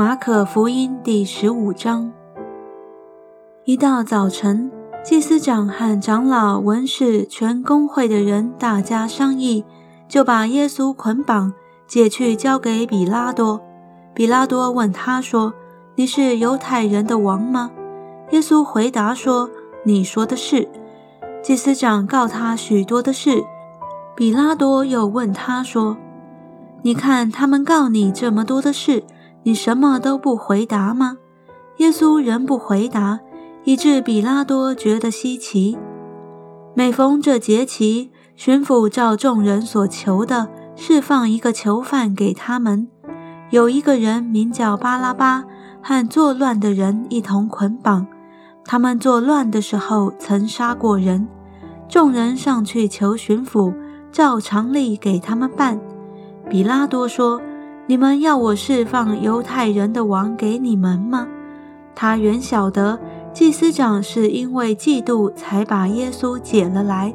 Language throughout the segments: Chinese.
马可福音第十五章。一到早晨，祭司长和长老、文士、全公会的人大家商议，就把耶稣捆绑，解去交给比拉多。比拉多问他说：“你是犹太人的王吗？”耶稣回答说：“你说的是。”祭司长告他许多的事。比拉多又问他说：“你看他们告你这么多的事。”你什么都不回答吗？耶稣仍不回答，以致比拉多觉得稀奇。每逢这节期，巡抚照众人所求的，释放一个囚犯给他们。有一个人名叫巴拉巴，和作乱的人一同捆绑。他们作乱的时候曾杀过人。众人上去求巡抚，照常例给他们办。比拉多说。你们要我释放犹太人的王给你们吗？他原晓得祭司长是因为嫉妒才把耶稣解了来，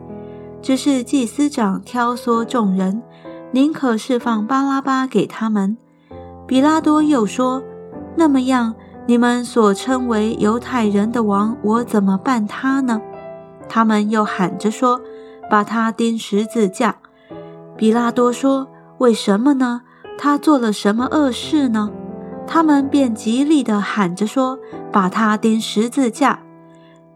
只是祭司长挑唆众人，宁可释放巴拉巴给他们。比拉多又说：“那么样，你们所称为犹太人的王，我怎么办他呢？”他们又喊着说：“把他钉十字架。”比拉多说：“为什么呢？”他做了什么恶事呢？他们便极力地喊着说：“把他钉十字架。”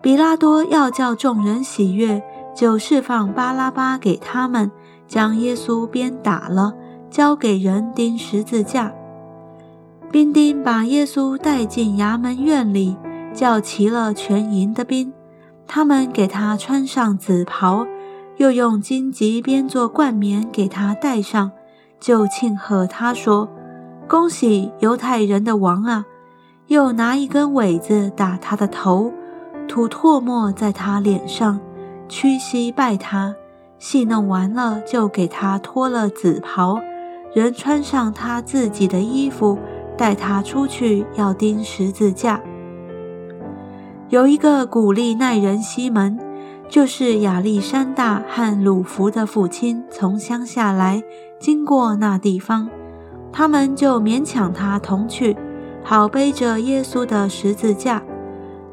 比拉多要叫众人喜悦，就释放巴拉巴给他们，将耶稣鞭打了，交给人钉十字架。兵丁把耶稣带进衙门院里，叫齐了全营的兵，他们给他穿上紫袍，又用荆棘编作冠冕给他戴上。就庆贺他说：“恭喜犹太人的王啊！”又拿一根苇子打他的头，吐唾沫在他脸上，屈膝拜他。戏弄完了，就给他脱了紫袍，人穿上他自己的衣服，带他出去要钉十字架。有一个古利奈人西门。就是亚历山大和鲁弗的父亲从乡下来，经过那地方，他们就勉强他同去，好背着耶稣的十字架。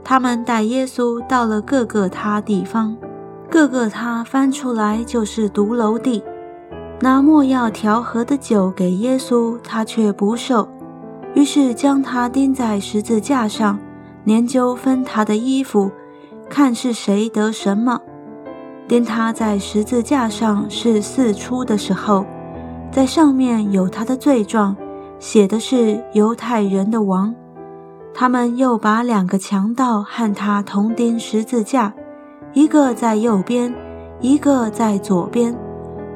他们带耶稣到了各个他地方，各个他翻出来就是独楼地。拿莫要调和的酒给耶稣，他却不受，于是将他钉在十字架上，研究分他的衣服。看是谁得什么。钉他在十字架上是四出的时候，在上面有他的罪状，写的是犹太人的王。他们又把两个强盗和他同钉十字架，一个在右边，一个在左边。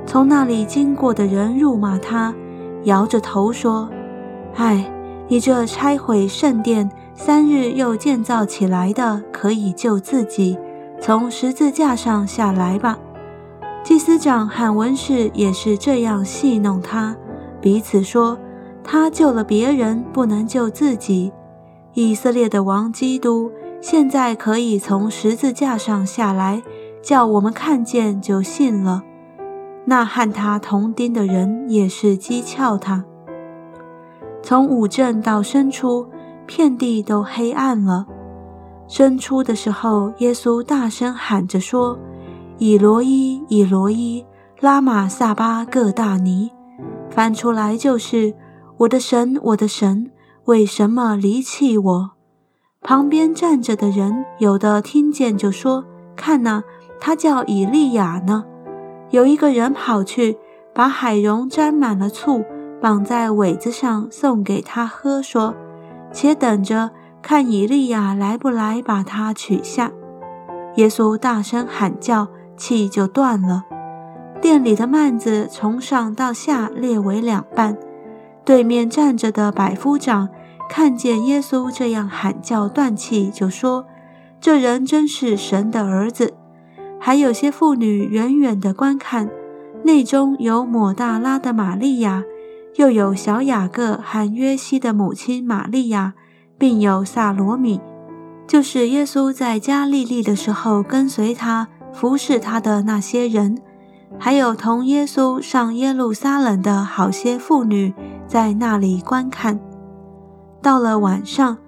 从那里经过的人辱骂他，摇着头说：“唉，你这拆毁圣殿。”三日又建造起来的，可以救自己，从十字架上下来吧。祭司长和文士也是这样戏弄他，彼此说：“他救了别人，不能救自己。以色列的王基督现在可以从十字架上下来，叫我们看见就信了。”那和他同钉的人也是讥诮他。从五镇到深处。遍地都黑暗了。生出的时候，耶稣大声喊着说：“以罗伊，以罗伊，拉玛萨巴各大尼。”翻出来就是：“我的神，我的神，为什么离弃我？”旁边站着的人，有的听见就说：“看呐，他叫以利亚呢。”有一个人跑去，把海蓉沾满了醋，绑在苇子上，送给他喝，说。且等着看以利亚来不来，把他取下。耶稣大声喊叫，气就断了。店里的幔子从上到下裂为两半。对面站着的百夫长看见耶稣这样喊叫断气，就说：“这人真是神的儿子。”还有些妇女远远地观看，内中有抹大拉的玛利亚。又有小雅各和约西的母亲玛利亚，并有萨罗米，就是耶稣在加利利的时候跟随他、服侍他的那些人，还有同耶稣上耶路撒冷的好些妇女，在那里观看。到了晚上，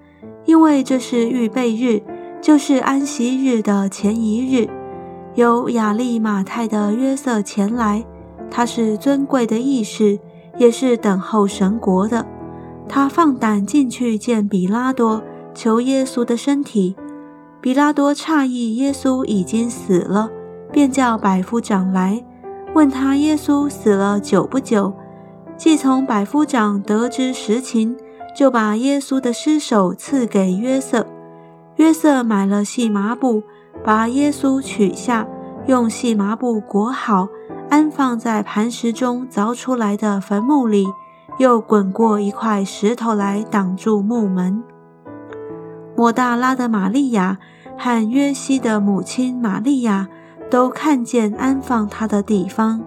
因为这是预备日，就是安息日的前一日，有雅利马太的约瑟前来，他是尊贵的义士，也是等候神国的。他放胆进去见比拉多，求耶稣的身体。比拉多诧异耶稣已经死了，便叫百夫长来，问他耶稣死了久不久。既从百夫长得知实情，就把耶稣的尸首赐给约瑟。约瑟买了细麻布，把耶稣取下，用细麻布裹好，安放在磐石中凿出来的坟墓里。又滚过一块石头来挡住墓门。莫大拉的玛利亚和约西的母亲玛利亚都看见安放他的地方，